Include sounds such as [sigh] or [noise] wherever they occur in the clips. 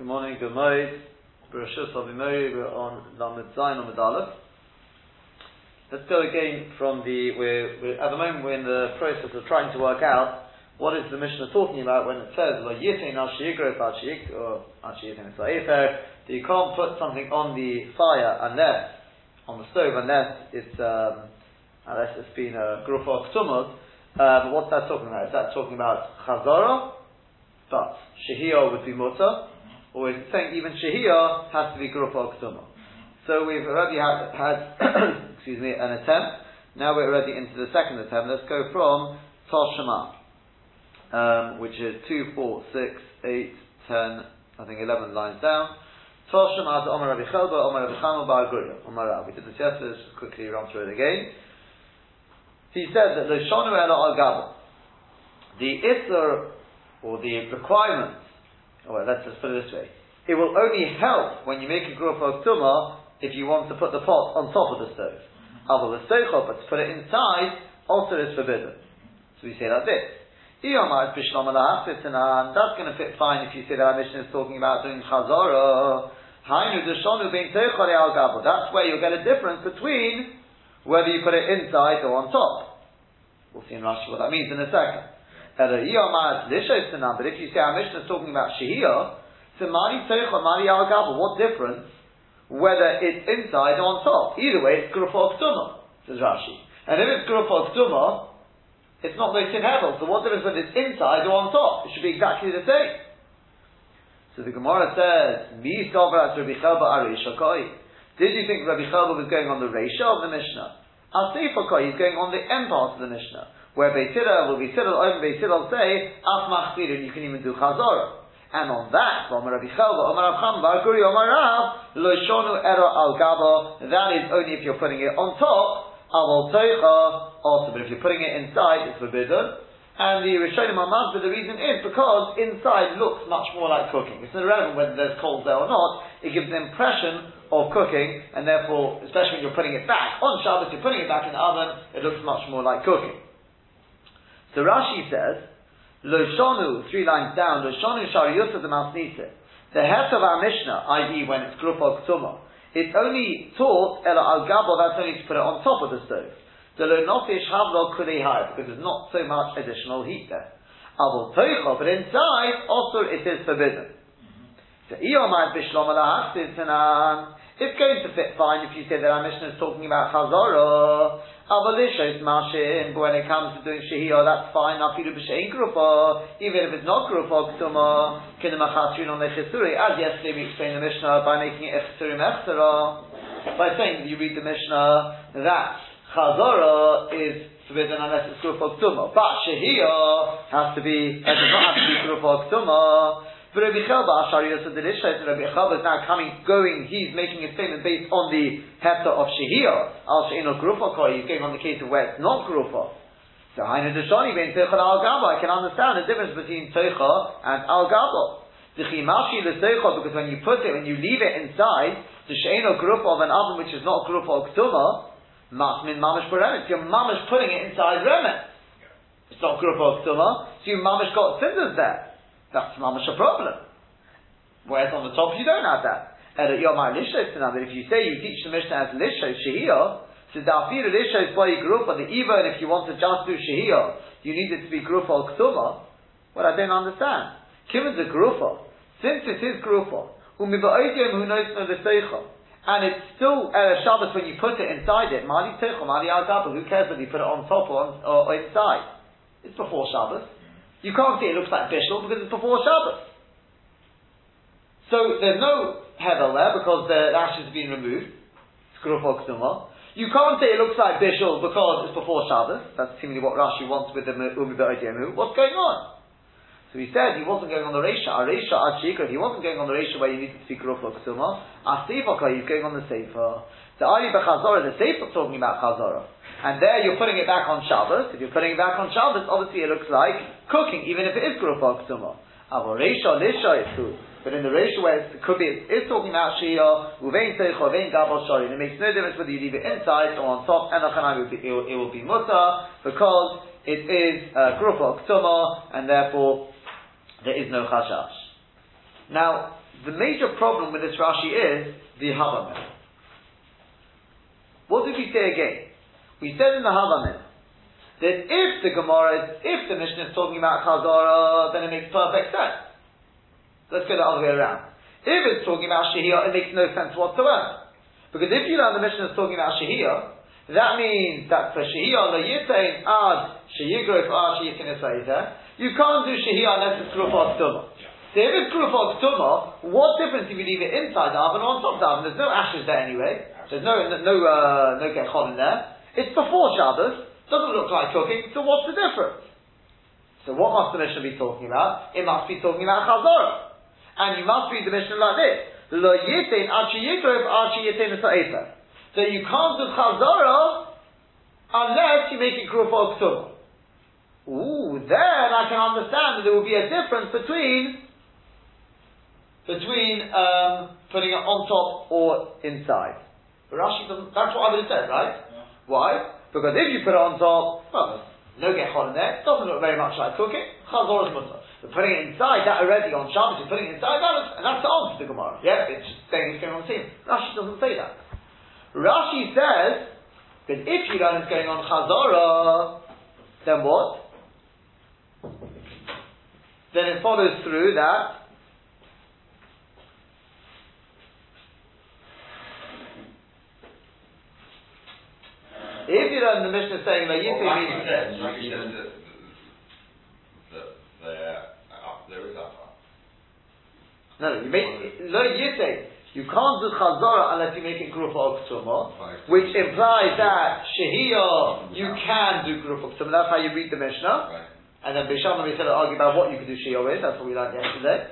Good morning, good morning. Bereshus Avimori, we're on Lamed Zayin on Medalef. Let's go again from the, we're, we're, at the moment we're in the process of trying to work out what is the Mishnah talking about when it says, Lo yitin al shiigro shik, or al shiitin that you can't put something on the fire unless, on the stove, unless it's, um, unless it's been a grufa ktumot. Um, what's that talking about? Is that talking about chazara? But shehiyah would be mutter or it saying even Shahiyah has to be Grupa Ktuma? So we've already had, had [coughs] excuse me, an attempt. Now we're already into the second attempt. Let's go from Toshama, um, which is 2, 4, 6, 8, 10, I think 11 lines down. Toshama to Omar Rabbi Chelba, Omar Rabbi Chama Bar Gurya, Omar. We did this yesterday, let's quickly run through it again. He said that the Shonu Ela Al the Isser, or the requirement well, let's just put it this way. It will only help when you make a grup of tumah if you want to put the pot on top of the stove. Mm-hmm. Aval but to put it inside also is forbidden. So we say like this. That's going to fit fine if you say that our mission is talking about doing chazara. That's where you'll get a difference between whether you put it inside or on top. We'll see in Rashi what that means in a second. But if you say our mission is talking about Shehiyah, so Mari Teicha, Mari Al what difference? Whether it's inside or on top. Either way, it's Grufa Ktuma, says Rashi. And if it's Grufa Ktuma, it's not Loisin Hevel. So what difference whether it's inside or on top? It should be exactly the same. So the Gemara says, Mi Rabbi Did you think Rabbi Chelba was going on the Reisha of the Mishnah? Asifakoi, he's going on the end part of the Mishnah where Beit will be Hillel, over Beit Hillel say, Af Machzirin, you can even do Chazorah. And on that, Omar Rabbi Chelva, Bar Guri, Rav, Lo Shonu Ero Al Gabo, that is only if you're putting it on top, Aval Teicha, also, but if you're putting it inside, it's forbidden. And the Rishonim are but the reason is because inside looks much more like cooking. It's irrelevant whether there's coals there or not, it gives an impression of cooking, and therefore, especially when you're putting it back on Shabbos, you're putting it back in the oven, it looks much more like cooking. So Rashi says, Loshonu, three lines down, Loshonu Shariyusa the Masnise. The head of our Mishnah, i.e. when it's Grupa Ktuma, it's only taught Ela Al Gabo, that's only to put it on top of the stove. The Lonofish Havlo Kulei because there's not so much additional heat there. Avol Toicho, but inside, also it is forbidden. So Iyomad Bishlom It's going to fit fine if you say that our Mishnah is talking about Chazorah, Avalishos mashim, but when it comes to doing shehiyah, that's fine. Afilu b'shein grufa, even if it's not grufa ktuma, kinemachatrin on the. As yesterday we explained the Mishnah by making it echsuri mechsera, by saying you read the Mishnah that chazara is forbidden unless it's grufa ktuma, but shehiyah has to be, it does not have to be grufa ktuma. But Rabbi Chelba, Ashari Yosef Delishas, Rabbi Chelba is now coming, going, he's making a statement based on the hefta of Shehiyah, Al Sheino Grufa Koi, he's going on the case of where it's not Grufa. So Hainu Deshani being Teicha Al Gaba, I can understand the difference between Teicha and Al Gaba. The Chimashi the Teicha, because when you put it, when you leave it inside, the Sheino Grufa of an oven which is not Grufa or Ktuma, Masmin Mamish Beremet, you're Mamish putting it inside Remet. It's not Grufa or Ktuma, so you Mamish got cinders there. That's mamash a problem. Whereas on the top you don't have that. But if you say you teach the Mishnah as lishos shehiyah, so dafir lishos by group, and even if you want to just do shehiyah, you need it to be grufa or ktuma. I don't understand. Given the grufa, since it is grufa, umibaodim who knows no and it's still uh, Shabbos when you put it inside it. Mali teichel, mali al Who cares whether you put it on top or, on, or inside? It's before Shabbos. You can't see it looks like Bishul because it's before Shabbos. So there's no hevel there because the ashes have been removed. You can't say it looks like Bishul because it's before Shabbos. That's seemingly what Rashi wants with the Umi What's going on? So he said he wasn't going on the Reisha, a Reisha Ashika, he wasn't going on the Reisha where you need to speak Ruf Ksuma, Asifaka, he's going on the Sefer. The Ali Bechazorah, the Sefer talking about Chazorah. And there you're putting it back on Shabbos. If you're putting it back on Shabbos, obviously it looks like cooking, even if it is Grufa Ksuma. Avoresha, Lisha is. But in the ratio where it could be, it's talking about Shia, Uvein Teicha, Uvein Gabal Shari. It makes no difference whether you leave it inside or on top, and be, it will, it will be Mutter, because it is uh, Grufa Ksuma, and therefore there is no Chashash. Now, the major problem with this Rashi is the Havamin. What did we say again? We said in the Havamin that if the Gemara, if the Mishnah is talking about Chazara, then it makes perfect sense. Let's go the other way around. If it's talking about Shehiyah, it makes no sense whatsoever. Because if you learn the Mishnah is talking about Shehiyah, that means that for Shehiyah, the Yitain ad Sheyitin you can't do Shehiyah unless it's Krufot Tumah. So if it's Krufot Tumah, what difference if you leave it inside the oven or on top of the oven? There's no ashes there anyway. There's no no no, uh, no gechon in there. It's before Shabbos. Doesn't look like cooking. So what's the difference? So what must the Mishnah be talking about? It must be talking about Chazorah. And you must read the Mishnah like this. Lo yitin achi yigrov achi yitin So you can't do Chazorah unless you make it Krufot Tumah. Ooh, then I can understand that there will be a difference between between um, putting it on top or inside. But Rashi that's what I would have said, right? Why? Because if you put it on top, well, no hot in there, it doesn't look very much like cooking, chazor is mutter. But putting it inside, that already on Shabbos, you're putting it inside, that and that's the answer to Gemara. Yeah, it's just saying it's going on the team. Rashi doesn't say that. Rashi says that if you learn it's going on chazorah, then what? Then it follows through that If you learn the Mishnah saying that Yitzhak well, means. Said, says that, that, that uh, there is Afar. No, you make Lo. You can't do Chazara unless you make it Group of which implies that Shehiyah, you can do Group of That's how you read the Mishnah. Right. And then Bisham we said argue about what you can do Shehiyah with. That's what we learned yesterday.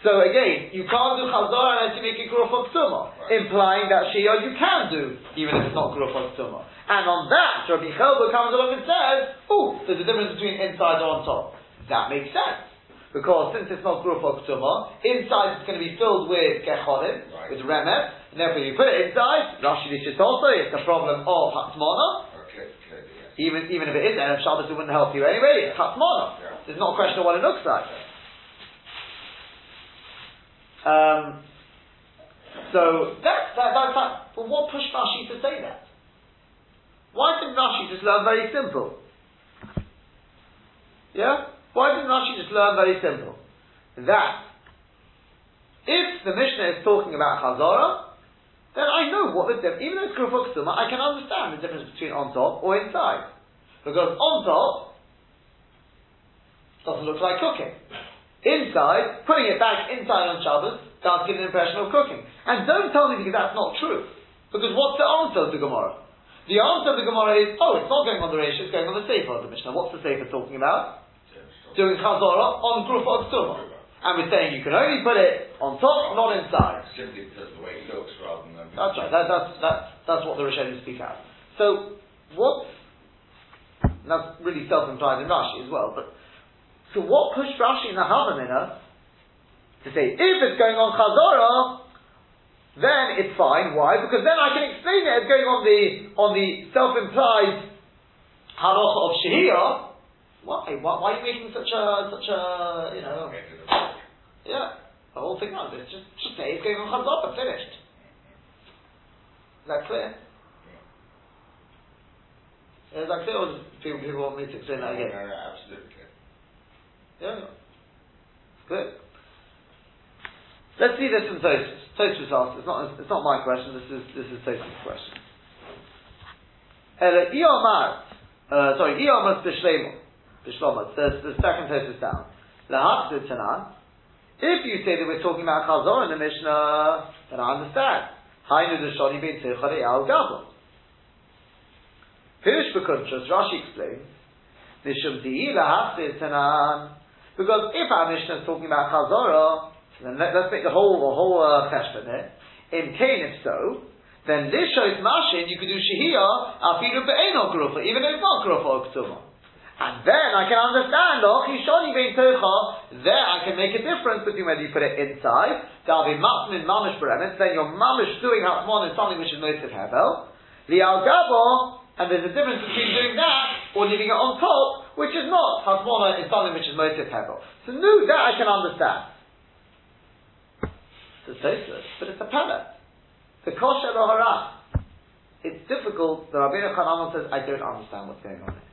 So again, you can't do chazara unless you make it gruf ksuma, right. implying that shia you can do, even if it's not gruf ksuma. And on that, Rabbi Chelba comes along and says, oh, there's a difference between inside or on top. That makes sense. Because since it's not gruf ksuma, inside it's going to be filled with gecholim, right. with remet, and therefore you put it inside, Rashi Lishis also, it's a problem of hatzmona. Okay, okay, yes. Even, even if it is Erev Shabbos, it wouldn't help you anyway, it's. Yeah. It's not a question of what it looks like. Um, so that, that, that, that, but what pushed Rashi to say that? Why didn't Rashi just learn very simple? Yeah? Why didn't Rashi just learn very simple? That if the Mishnah is talking about Chazorah, then I know what the difference, even though it's Krufuk I can understand the difference between on top or inside. Because on top doesn't look like cooking. Inside, putting it back inside on Shabbos, does give an impression of cooking. And don't tell me because that's not true. Because what's the answer to the Gemara? The answer of the Gemara is, oh, it's not going on the Reish, it's going on the Sefer of the Mishnah. What's the Sefer talking about? Doing Chazorah on Gruf of And we're saying you can only put it on top, not inside. Simply because the way it looks rather than... That's right, that, that's, that's, that's what the Rishonim speak out. So, what... That's really self-implied in Rashi as well, but so what pushed Rashi in the Havamina to say, if it's going on Chazorah, then it's fine. Why? Because then I can explain it as going on the on the self-implied halacha of Shehiyah. Why? why? Why are you making such a such a you know? Yeah, the whole thing on this. Just just say it's going on Chazorah. Finished. Is that clear? Is that clear? Or people people want me to explain that again? No, no, absolutely. Yeah. Good. Let's see this from Tosfos. Tosfos asked. It's not. It's not my question. This is this is Tosfos' question. Ela Iyomar. Uh, sorry, Iyomar Bishleimo. Bishlomo. The, the second Tosfos down. Lahak Tanan. If you say that we're talking about Chazor in the Mishnah, then I understand. Hainu the Shoni bin Tzechare Al Gabon. Pirush Bekuntrus, Rashi explains, Nishum Di'i Lahak Tanan. Because if our Mishnah is talking about Chazorah, then let, us make the whole the whole uh, cheshbon here. In Cain, if so, then this shows mashin you could do shehiyah afilu be'eno grufa, even if it's not grufa or. And then I can understand, oh, chishoni bein tocha, there I can make a difference between whether you put it inside, be matmin mamish beremet, then you're mamish doing hatmon is something which is most hevel, the al and there's a difference between doing that or leaving it on top, which is not. Hasmona is something which is motive hevel. So no, that I can understand. says Tosfos, but it's a pellet. The kosher hara. It's difficult. The Rabbeinu Chanamon says, I don't understand what's going on here.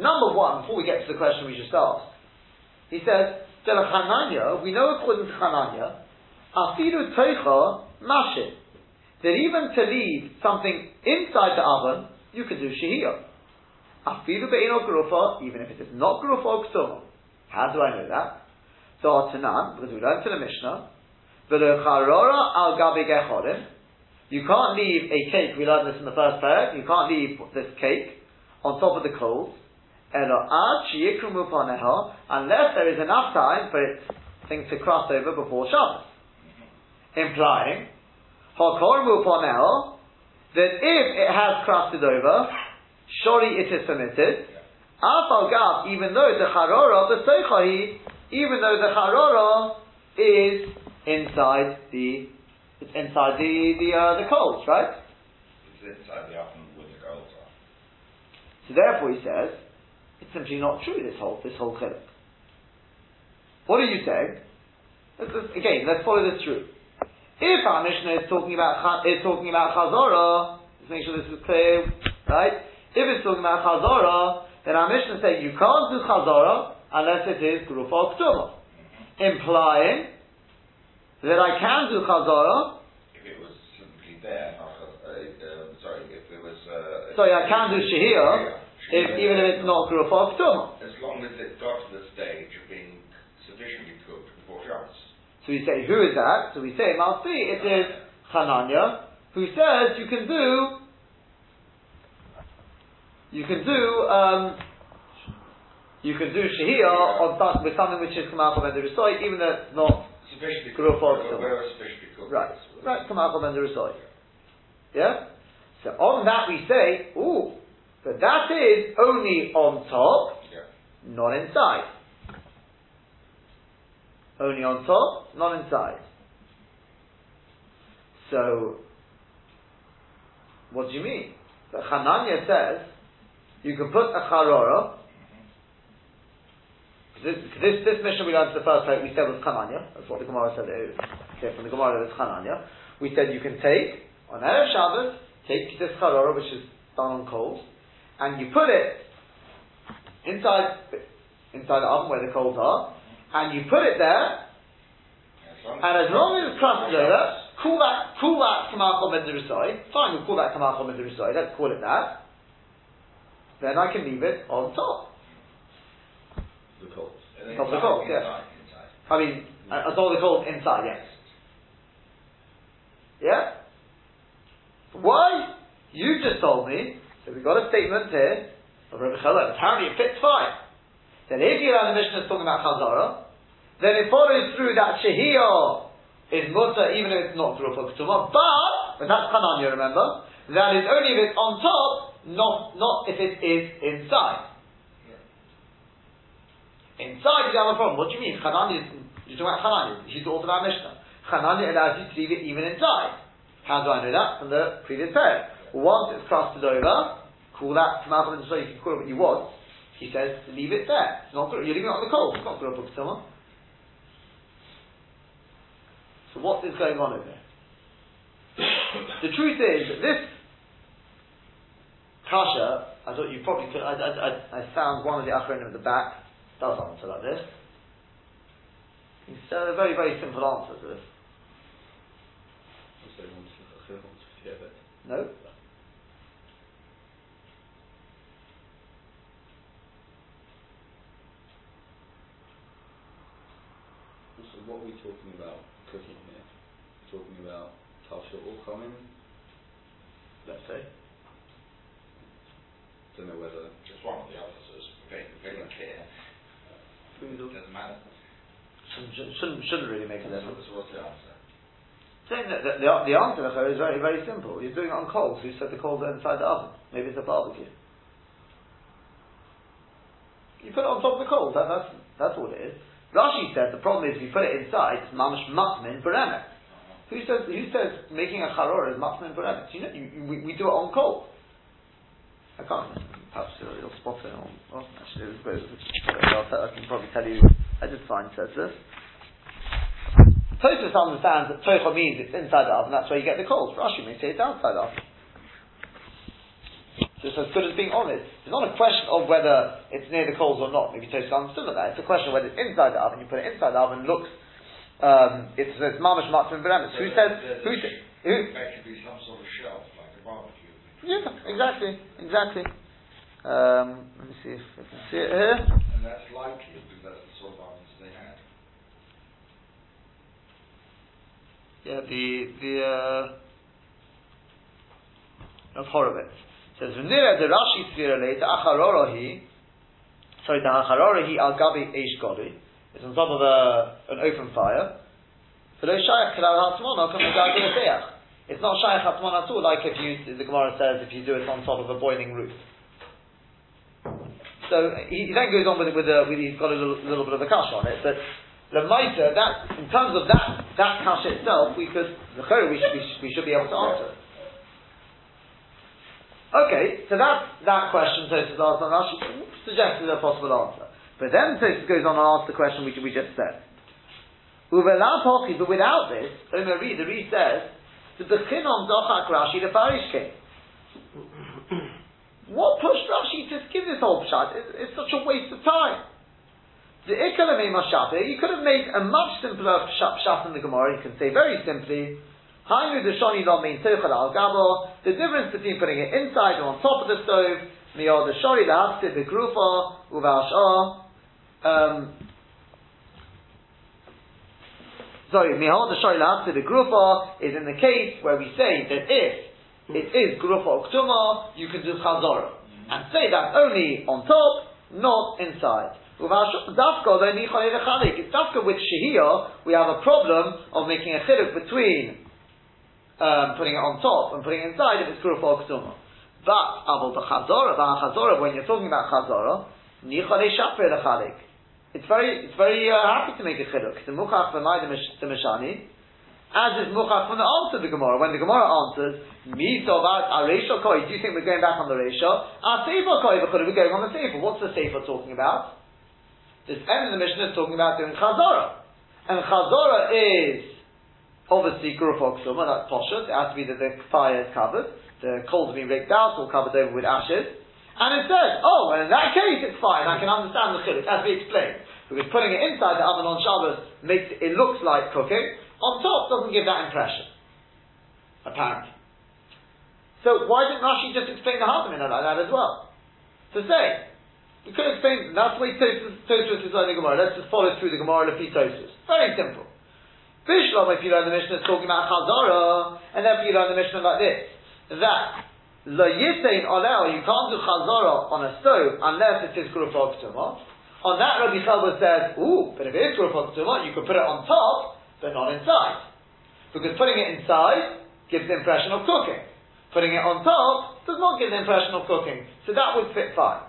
Number one, before we get to the question we just asked, he says, Hananya, we know according to Hananya, Afidu Teicha Mashit, that even to leave something inside the oven, you can do Shehiyah. Afidu Be'ino Grufa, even if it is not Grufa or Ksuma. How do I know that? So our Tanan, because we learned in the Mishnah, V'lo Charora Al Gabi you can't leave a cake, we learned this in the first pair, you can't leave this cake on top of the coals, unless there is enough time for it things to cross over before Shabbos. Implying, that if it has crusted over, surely it is permitted. even though the charora, the seichahi, even though the charora is inside the it's inside the the uh, the coals, right? It's inside the oven with the coals on. So therefore, he says it's simply not true. This whole this whole chiluk. What are you saying? Let's, let's, again, let's follow this through. If our Mishnah is talking about is talking about chazara, let's make sure this is clear, right? If it's talking about chazara, then our Mishnah says you can't do chazara unless it is grufa ktuma, implying that I can do chazara. If it was simply there, uh, uh, sorry, if it was. Uh, sorry, I can do shahir, if, even if it's not grufa ktuma. As long as it got to the stage of being sufficiently cooked before Shabbos. So we say, who is that? So we say, it must be, it is Hananya, who says you can do, you can do, um, you can do shahiyah on with something which is kamal ben even though it's not Sufficiently cooked. sufficiently cooked. Right, right, Kamal Ben Yeah? So on that we say, ooh, but that is only on top, yeah. not inside. Only on top, not inside. So, what do you mean? The Hananya says, you can put a charora, this, this, this mission we learned the first time, we said was Chananya. That's what the Gemara said. Uh, okay, from the Gemara, it's Chananya. We said you can take, on Erev Shabbos, take this Charora, which is done on coals, and you put it inside, inside the oven where the coals are, and you put it there, and as long as it's crusted over, call that, call that Medirusai, fine, we'll call that Medirusai, let's call it that, then I can leave it on top the coals. Of the coals, yes. I mean, uh, as all the coals inside, yes. Yeah? Why? You just told me, so we've got a statement here of Rabbi Chalal, apparently it fits fine. Then if you know the Mishnah is talking about Chazara, then it follows through that Shehiyah is mutter even if it's not through a Ketuma, but, and that's Hanan, you remember, that is only if it's on top, not, not if it is inside. Inside you have a problem. What do you mean? Chanani is, you're talking about Chanani. He's the author of our Mishnah. Chanani allows you to leave it even inside. How do I know that? From the previous pair. Once it's crusted over, call that Malcolm and so you can call it what you want. He says, leave it there. It's not you're leaving it on the coals. It's not good for someone. So what is going on over there? [coughs] the truth is that this kasha, I thought you probably could, I, I, I, I found one of the acronym at the back, does answer like this. It's a very, very simple answer to this. No? So what are we talking about cooking here? Talking about tasha or common? Let's say. Don't know whether just one of the officers. Very, very clear. It doesn't matter. Shouldn't, shouldn't, shouldn't really make a difference. So what's the answer? Saying that the, the, the answer is very, very simple. You're doing it on coals. You set the coals are inside the oven. Maybe it's a barbecue. You put it on top of the coals. That, that's, that's all it is. Rashi said the problem is if you put it inside, it's mamish matmin beremet. Who says, who says making a charor is matmin beremet? You know, you, you, we, we do it on coals. I can't perhaps you'll spot it. Well, actually, I can probably tell you. I did find says this. Tosfos understands that toicha means it's inside the oven, that's where you get the coals. Rashi may say it's outside the oven. So it's as good as being honest. It's not a question of whether it's near the coals or not. Maybe Tosfos understood that. It's a question of whether it's inside the oven. You put it inside the oven, looks, um, it's, it's mamash matzim beremis. Who says, who, sa- who, Actually, some sort of barbecue. Yeah, exactly, exactly. Um, let me see if I can see it here. And that's likely because that's the sort of ovens they had. Yeah, the the uh, of Horowitz says v'nira the Rashi svira le the acharorohi. Sorry, the acharorohi al gabi eish goli. It's on top of a, an open fire. So those shayach kelal hatmona come It's not shayach hatmona at all, like if you the Gemara says if you do it on top of a boiling roof. So he, he then goes on with it with a with he's got a little, little bit of a kash on it, but the mitre, that in terms of that that kash itself, we could the we should we should be able to answer. Okay, so that that question Tosfos asked on Rashi suggested a possible answer. But then Tosfos goes on and asks the question we, we just said. But without this, Omer Reed, the Reed says, the bechinon dochak Rashi the parish came. What pushed Rashi to give this whole pshat? It's, it's such a waste of time. The Ikalame Mashata, you could have made a much simpler pshat, in the Gemara. You can say very simply, the difference between putting it inside or on top of the stove, Miyod the Shari the Hafsid the Grufa, Uval Shah, um, sorry, Mihod the the Hafsid the Grufa is in the case where we say that if it is Gurufa Uktuma, you can do Chazorah. And say that only on top, not inside. It's dafka with Shehiyah, we have a problem of making a chiduk between um, putting it on top and putting it inside if it's Gurufa Uktuma. But, Abel Chazorah, when you're talking about Chazorah, Nichale Shapre Lechalik. It's very, it's very uh, happy to make a chiduk. The Muchach B'mai the Mishani, as is Muchach from the answer the Gemara. When the Gemara answers, Mi Tovat Aresha Koi, do you think we're going back on the Resha? Our Sefer Koi, we're going on the Sefer. What's the Sefer talking about? This end of the mission is talking about doing Chazorah. And Chazorah is obviously Gurufok Suma, that's Poshut. It has to be that the fire is covered. The coals been raked out or covered over with ashes. And it says, oh, well in that case it's fine, I can understand the chiluk, as we explained. Because putting it inside the oven on Shabbos makes it, looks like cooking. On top doesn't give that impression. Apparently. So why didn't Rashi just explain the Hardaminah like that as well? To say, we could explain, that's the way Tosfos is like the Gemara. Let's just follow through the Gemara Lefi Tosfos. Very simple. Bishlam, if you learn the Mishnah, is talking about Chazara, and if you learn the Mishnah like this, that Lo Yisein Olel, you can't do Chazara on a stove unless it is Gurufah On that, Rabbi Chalba says, ooh, but if it is Gurufah you could put it on top, but not inside. Because putting it inside gives the impression of cooking. Putting it on top does not give the impression of cooking. So that would fit fine.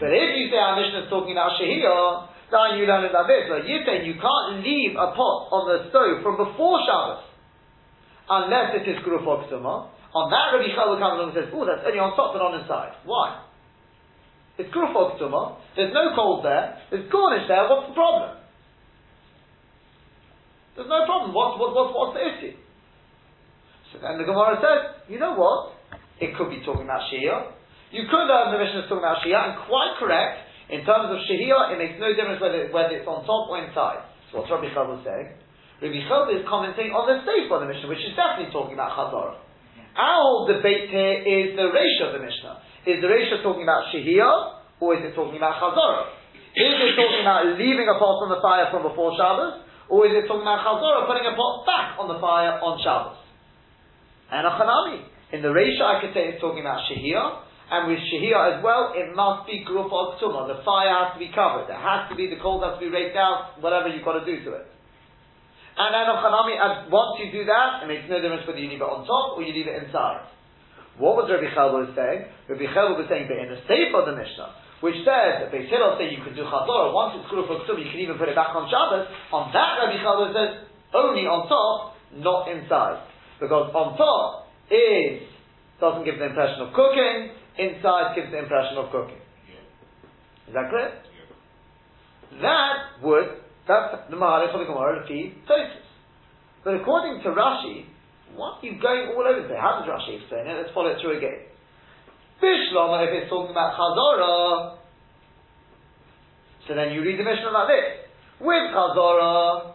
But if you say our mission is talking about Shehiyah, then you learn it like this. Like you say you can't leave a pot on the stove from before Shabbos unless it is Guruf On that, Rabbi Chalal comes along and says, oh, that's only on top but not inside. Why? It's Guruf There's no cold there. There's garnish there. What's the problem? There's no problem. What, what, what, what's the issue? So then the Gemara says, you know what? It could be talking about Shia. You could learn the Mishnah is talking about Shia, and quite correct, in terms of Shia, it makes no difference whether, whether it's on top or inside. That's what Rabbi Chal was saying. Rabbi Chal is commenting on the state of the Mishnah, which is definitely talking about Chazorah. Our whole debate here is the ratio of the Mishnah. Is the ratio talking about Shehiyah, or is it talking about Chazorah? Is it talking about leaving a pot on the fire from before Shabbos, or is it talking about Chazorah putting a pot back on the fire on Shabbos? And a Chanami. In the ratio, I could say it's talking about Shehiyah, and with Shehiyah as well, it must be Group Ktuma. The fire has to be covered. It has to be, the coals has to be raked out, whatever you've got to do to it. And then of Chanami, once you do that, it makes no difference whether you leave it on top or you leave it inside. What was Rabbi Chelbo saying? Rabbi Chelbo was saying that in the state of the Mishnah, which says that Beis Hillel say you can do Chazorah, once it's Kuru for you can even put it back on Shabbos, on that Rabbi Challah says only on top, not inside. Because on top is, doesn't give the impression of cooking, inside gives the impression of cooking. Is that clear? That would, that's the Mahalach for the Gemara, the Tosfos. But according to Rashi, what are you going all over there? How does Rashi explain it? Let's follow it through again. Bishlama, if it's talking about Chazorah, so then you read the Mishnah like this. With Chazorah,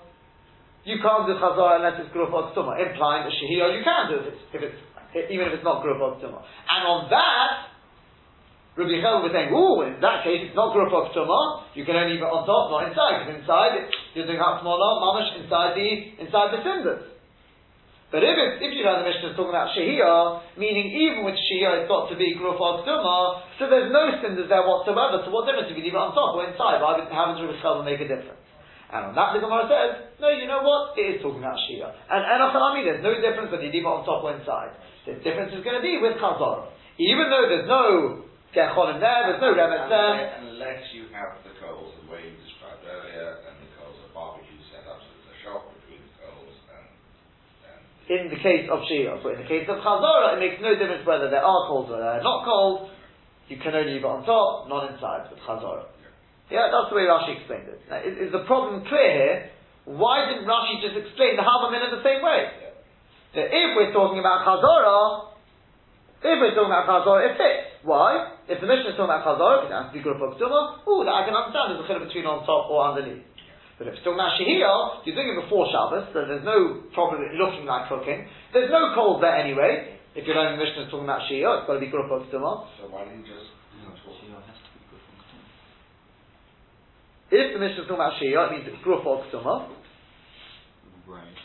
you can't do Chazorah unless it's Gruf Tumah, implying that Shehiyah you can do if it's, if it's even if it's not Gruf Tumah. And on that, Rabbi Chel was saying, "Ooh, in that case, it's not Gruf Tumah. You can only be on top, not inside. Because inside, you're doing Hatzmolah, Mamash, inside the inside the cinders." But if if you know the Mishnah is talking about Shehiyah, meaning even with Shehiyah it's got to be Gruf Tumah, so there's no cinders there whatsoever. So what difference if you leave it on top or inside? Why would, how does Rabbi Chel make a difference? And on that the Gemara says, no, you know what? It is talking about Shia. And Enochanami, there's no difference whether you leave it on top or inside. The difference is going to be with Chazor. Even though there's no Gecholim there, there's no Remet there. Unless you have the coals, the way you described earlier, and the coals are barbecue setups, there's a shop between the coals and, and in the case of Shia. But in the case of Chazorah, it makes no difference whether there are coals or they're not coals. You can only leave it on top, not inside, with Chazorah. Yeah, that's the way Rashi explained it. Now, is, is, the problem clear here? Why didn't Rashi just explain the Havamin in the same way? That if we're talking about Chazorah, if we're talking about Chazorah, it fits. Why? If the mission is talking about Chazorah, it has to be Guru Tumah, ooh, that I can understand there's a chiluk between on top or underneath. But if it's talking about Shehiyah, you're doing it before Shabbos, so there's no problem with it looking like cooking. There's no coals there anyway. If you're learning is talking about Shehiyah, it's got to be Guru Tumah. So why didn't you just know it has to be Guru Foggsuma? If the mission is talking about Shia, it means it's Gruf or Ksuma. Right.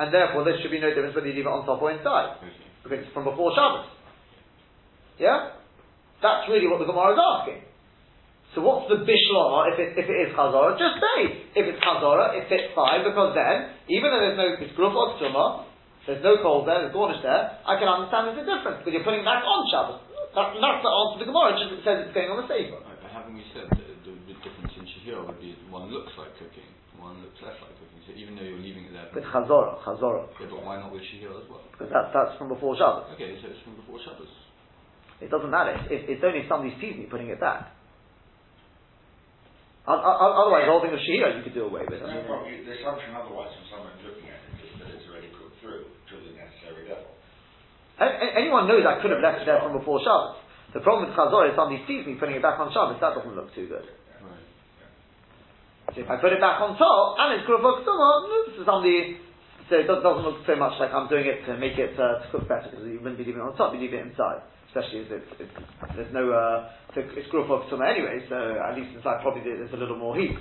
And therefore there should be no difference whether you leave it on top or inside. Okay. Because it's from before Shabbos. Yeah? That's really what the Gemara is asking. So what's the bishlama if it, if it is chazara? Just say, if it's chazara, it fits fine, because then, even though there's no, it's gruf or there's no cold there, there's garnish there, I can understand there's a difference, because you're putting it back on Shabbos. That, that's the answer to the Gemara, it just says it's going on the same. Right, but haven't we said that the, the difference in Shahir would be one looks like cooking, one looks less like cooking. So even though you're leaving it there, With chazara, chazara. yeah, but why not with Shahir as well? Because that, that's from before Shabbos. Okay, so it's from before Shabbos. It doesn't matter. If, it's only if somebody sees me putting it back. Otherwise, the whole thing of Shahira you could do away with. There's I no mean, The assumption otherwise from someone looking at it is that it's already cooked through to the necessary level. anyone knows I could have left it there from before Shabbos. The problem with Chazor is somebody sees me putting it back on Shabbos, that doesn't look too good. Right. So if I put it back on top, and it's Kuruvok Summa, so somebody, so it doesn't look so much like I'm doing it to make it uh, to cook better, because you wouldn't be leaving it on top, you leave it inside. Especially as it's, it's, there's no, uh, it's Kuruvok Summa anyway, so at least inside probably there's a little more heat.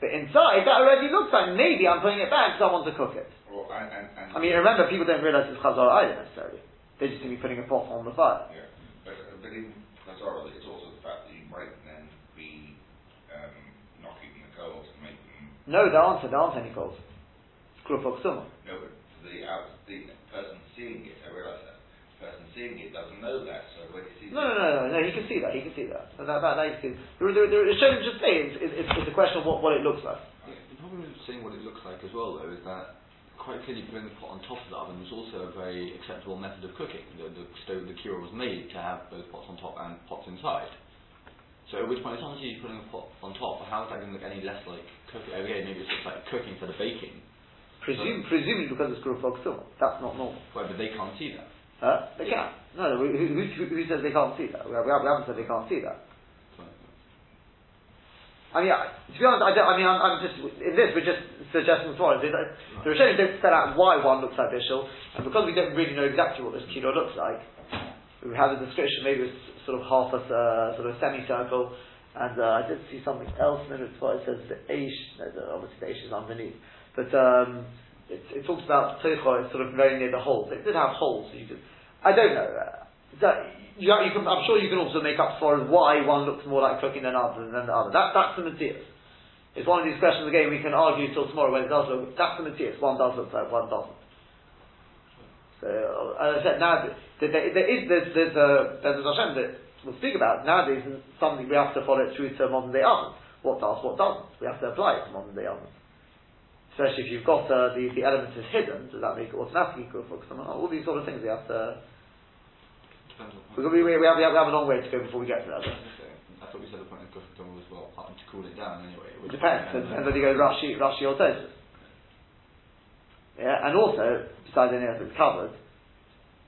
But inside, that already looks like maybe I'm putting it back because I want to cook it. Well, and, and, and I mean, remember, people don't realize it's Chazor either necessarily. They just see me putting a pot on the fire. Yeah, but, but in Hazara, it's also the fact that you might then be um, knocking the coals and making. No, there aren't, there aren't any coals. It's Summa. No, but the, out, the person seeing it, I. The person seeing it doesn't know that, so when he sees No, it, no, no, no, no, he can see that, he can see that. So that, that, that you can see. The, the, the, the showing just say it's, it's, it's a question of what, what it looks like. Yeah, the problem with seeing what it looks like as well, though, is that quite clearly putting the pot on top of the oven was also a very acceptable method of cooking. The, the stove, the cure was made to have both pots on top and pots inside. So at which point, as long as you're putting a pot on top, how is that going to look any less like cooking? Again, maybe it's just like cooking instead of baking. Presume, presumably because it's Kuruvok Summa. That's not normal. Well, but they can't see that. Huh? They can. No, who, who, who, says they can't see that? We, have, we haven't said they can't see that. I mean, I, to be honest, I, don't, I mean, I'm, I'm just in this. We're just suggesting as well. The Rishonim don't set out why one looks like bishul, and because we don't really know exactly what this kilo looks like, we have a description. Maybe it's sort of half a uh, sort of semicircle, and uh, I did see something else in it. It says the aish. No, the, obviously, the aish is underneath, but um, it, it talks about. It's sort of very near the holes. It did have holes. You could, I don't know. Uh, that, you, you can, I'm sure you can also make up for why one looks more like cooking than other than the other. That, that's the Matthias. It's one of these questions again we can argue till tomorrow when it does look. That's the Matthias. One does look like one doesn't. So as I said, now th- th- there, there is there's there's a there's a Hashem that we'll speak about nowadays something we have to follow it through to modern day ovens. What does, what doesn't. We have to apply it to modern day ovens. Especially if you've got uh, the the element is hidden, does that make it automatically equal for some all these sort of things we have to. We, we, we, have, we, have, we have a long way to go before we get to that. I thought we said the point of cooking was well, partly to cool it down anyway. It depends. It depends whether you go Rashi, Rashi or Tosfos. Yeah, and also, besides anything else, covered.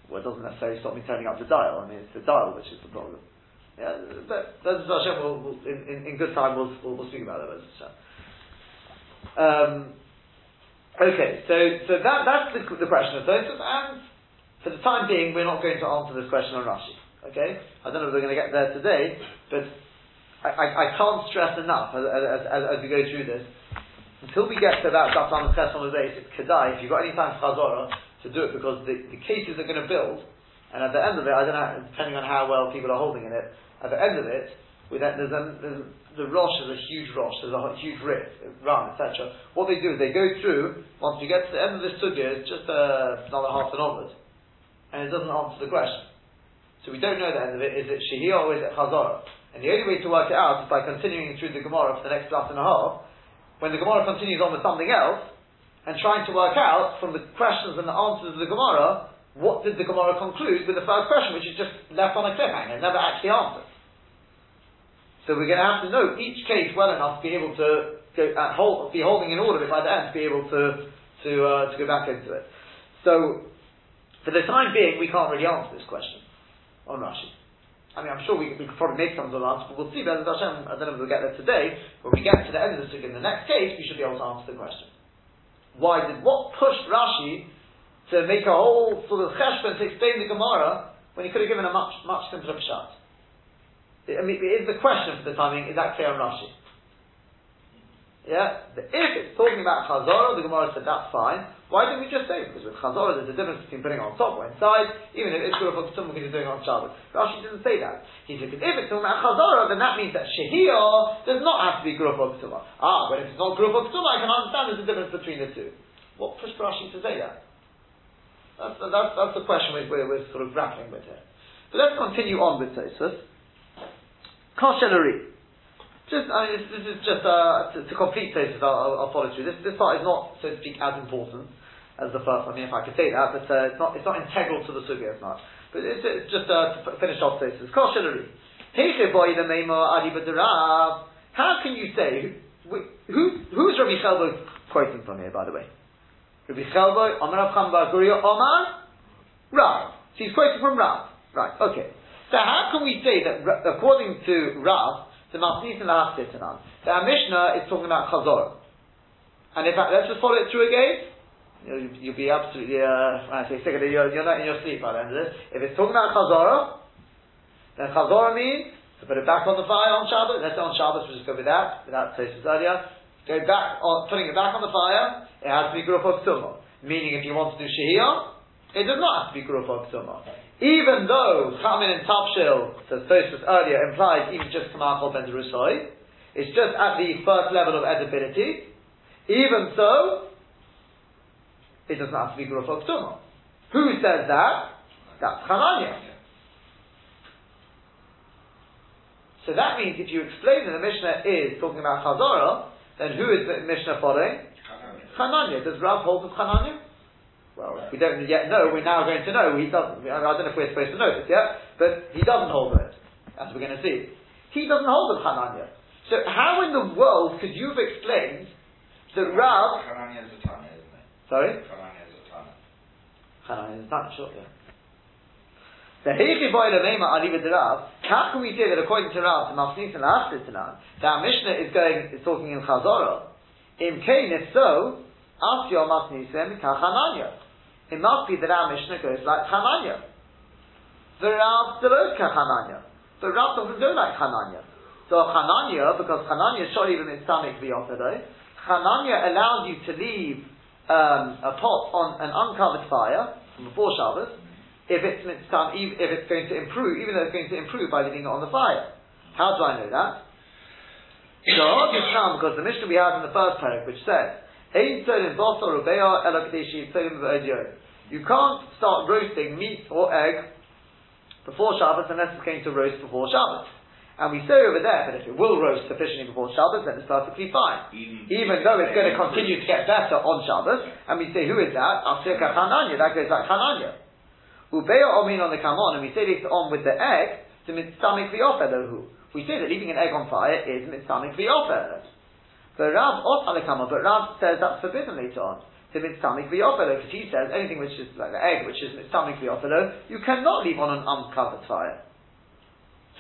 Well, it doesn't necessarily stop me turning up the dial. I mean, it's the dial which is the problem. Yeah, but that's Hashem. We'll, we'll, in, in, in good time, we'll, we'll, we'll speak about that. As um, okay, so so that that's the, the question of Tosfos, and for the time being, we're not going to answer this question on Rashi. Okay, I don't know if we're going to get there today, but I, I, I can't stress enough as, as, as, as, we go through this until we get to that Daf Lamed Ches on the base. It's kedai. If you've got any time for to do it because the, the cases are going to build, and at the end of it, I don't know, depending on how well people are holding in it, at the end of it, there's, a, there's the Rosh is a huge Rosh, there's a huge Rif, Ran, etc. What they do is they go through, once you get to the end of the sugya, it's just uh, another half an onward, and it doesn't answer the question. So we don't know the end of it, is it Shehiyah or is it Chazorah? And the only way to work it out is by continuing through the Gemara for the next class and a half, when the Gemara continues on with something else, and trying to work out from the questions and the answers of the Gemara, what did the Gemara conclude with the first question, which is just left on a cliffhanger, never actually answered. So we're going to have to know each case well enough to be able to go, uh, hold, be holding in order by the end to be able to to uh, to go back into it. So for the time being, we can't really answer this question on Rashi. I mean, I'm sure we, we could probably make some sort of answer, but we'll see. Hashem, I don't know if we'll get there today. When we get to the end of the in the next case, we should be able to answer the question. Why did what pushed Rashi to make a whole sort of cheshbon to explain the Gemara when he could have given a much much simpler pshat? I mean, is the question for the timing. Is that clear on Rashi? Yeah. If it's talking about Chazorah, the Gemara said that's fine. Why didn't we just say? Because with Chazorah, there's a difference between putting on top or inside, even if it's good for someone who's doing it on Shabbos. Rashi didn't say that. He said, if it's talking about Chazorah, then that means that Shehiyah does not have to be Grupa Ktuma. Ah, but if it's not Grupa Ktuma, I can understand there's a difference between the two. What pushed Rashi to say that? That's, that's, that's the question we're, we're, we're, sort of grappling with here. So let's continue on with Tosfos. Koshelari. Just, I mean, this, this is just uh, to, to, complete Tosfos. I'll, I'll, follow through. This, this part is not, so to speak, as important as the first. I mean, if I could say that, but uh, it's not it's not integral to the sugya as much. But it's, it's just uh, to finish off Tosfos. Koshelari. How can you say who who's Rabbi Chelbo quoting from here? By the way. Rabbi Chelbo, Amar Rav Chamba Guria, Omar, Rav. So he's quoting from Rav. Right, okay. So how can we say that, according to Rav, the Masnis and Lahachsitanan, that our Mishnah is talking about Chazor? And in fact, let's just follow it through again. You'll, you'll be absolutely, uh, I say, it, you're, you're not in your sleep by the end of this. If it's talking about Chazorah, then Chazorah means to put it back on the fire on Shabbos. Let's say on Shabbos, we'll just go with that, without Tosfos earlier. Go back on, putting it back on the fire, it has to be Ksuma. Meaning if you want to do Shehiyah, it does not have to be Ksuma. Even though Chamin and Tapshil, says Tosfos earlier, implies even just Kamachol Ben Rusoi, it's just at the first level of edibility, even so, it doesn't have to be Grupa Ksuma. Who says that? That's Hananya. So that means if you explain that the Mishnah is talking about Chazorah, then who is the Mishnah following? Chananya. Does Rav hold with Chananya? Well, we don't yet know. We're now going to know. He doesn't. I don't know if we're supposed to know this yet, but he doesn't hold it, as we're going to see. He doesn't hold with Chananya. So how in the world could you have explained that Rav? Chananya is a Tana, isn't it? Sorry. Chananya is a Tana. Chananya is not sure. Yeah. The How can we say that according to Rav, the Mafnis and Lachtisanan, that Mishnah is going is talking in Chazorah? In Cain, if so, ask your Mafnisim Kachananya. It must be that our Mishnah goes like Chananya. The Rav below Kachananya. The Rav doesn't go like Chananya. So Chananya, because Chananya shot even in stomach v'yotedo, Chananya allows you to leave um, a pot on an uncovered fire from before Shabbos, if it's mitzvah, if it's going to improve, even though it's going to improve by leaving it on the fire. How do I know that? because the mission we have in the first paragraph, which says, You can't start roasting meat or egg before Shabbos unless it's going to roast before Shabbos. And we say over there that if it will roast sufficiently before Shabbos, then it's perfectly fine. Even, Even though it's going to continue to get better on Shabbos, and we say, who is that? Asika Hananya, that goes like Hananya. Ubeya omin on the kamon, and we say this on with the egg, to mitzamik v'yofer We say that leaving an egg on fire is mitzamik v'yofer. But Rav off on but Rav says that's forbidden later on. to mitzamik v'yofelo, because he says anything which is like the egg, which is mitzamik v'yofelo, you cannot leave on an uncovered fire.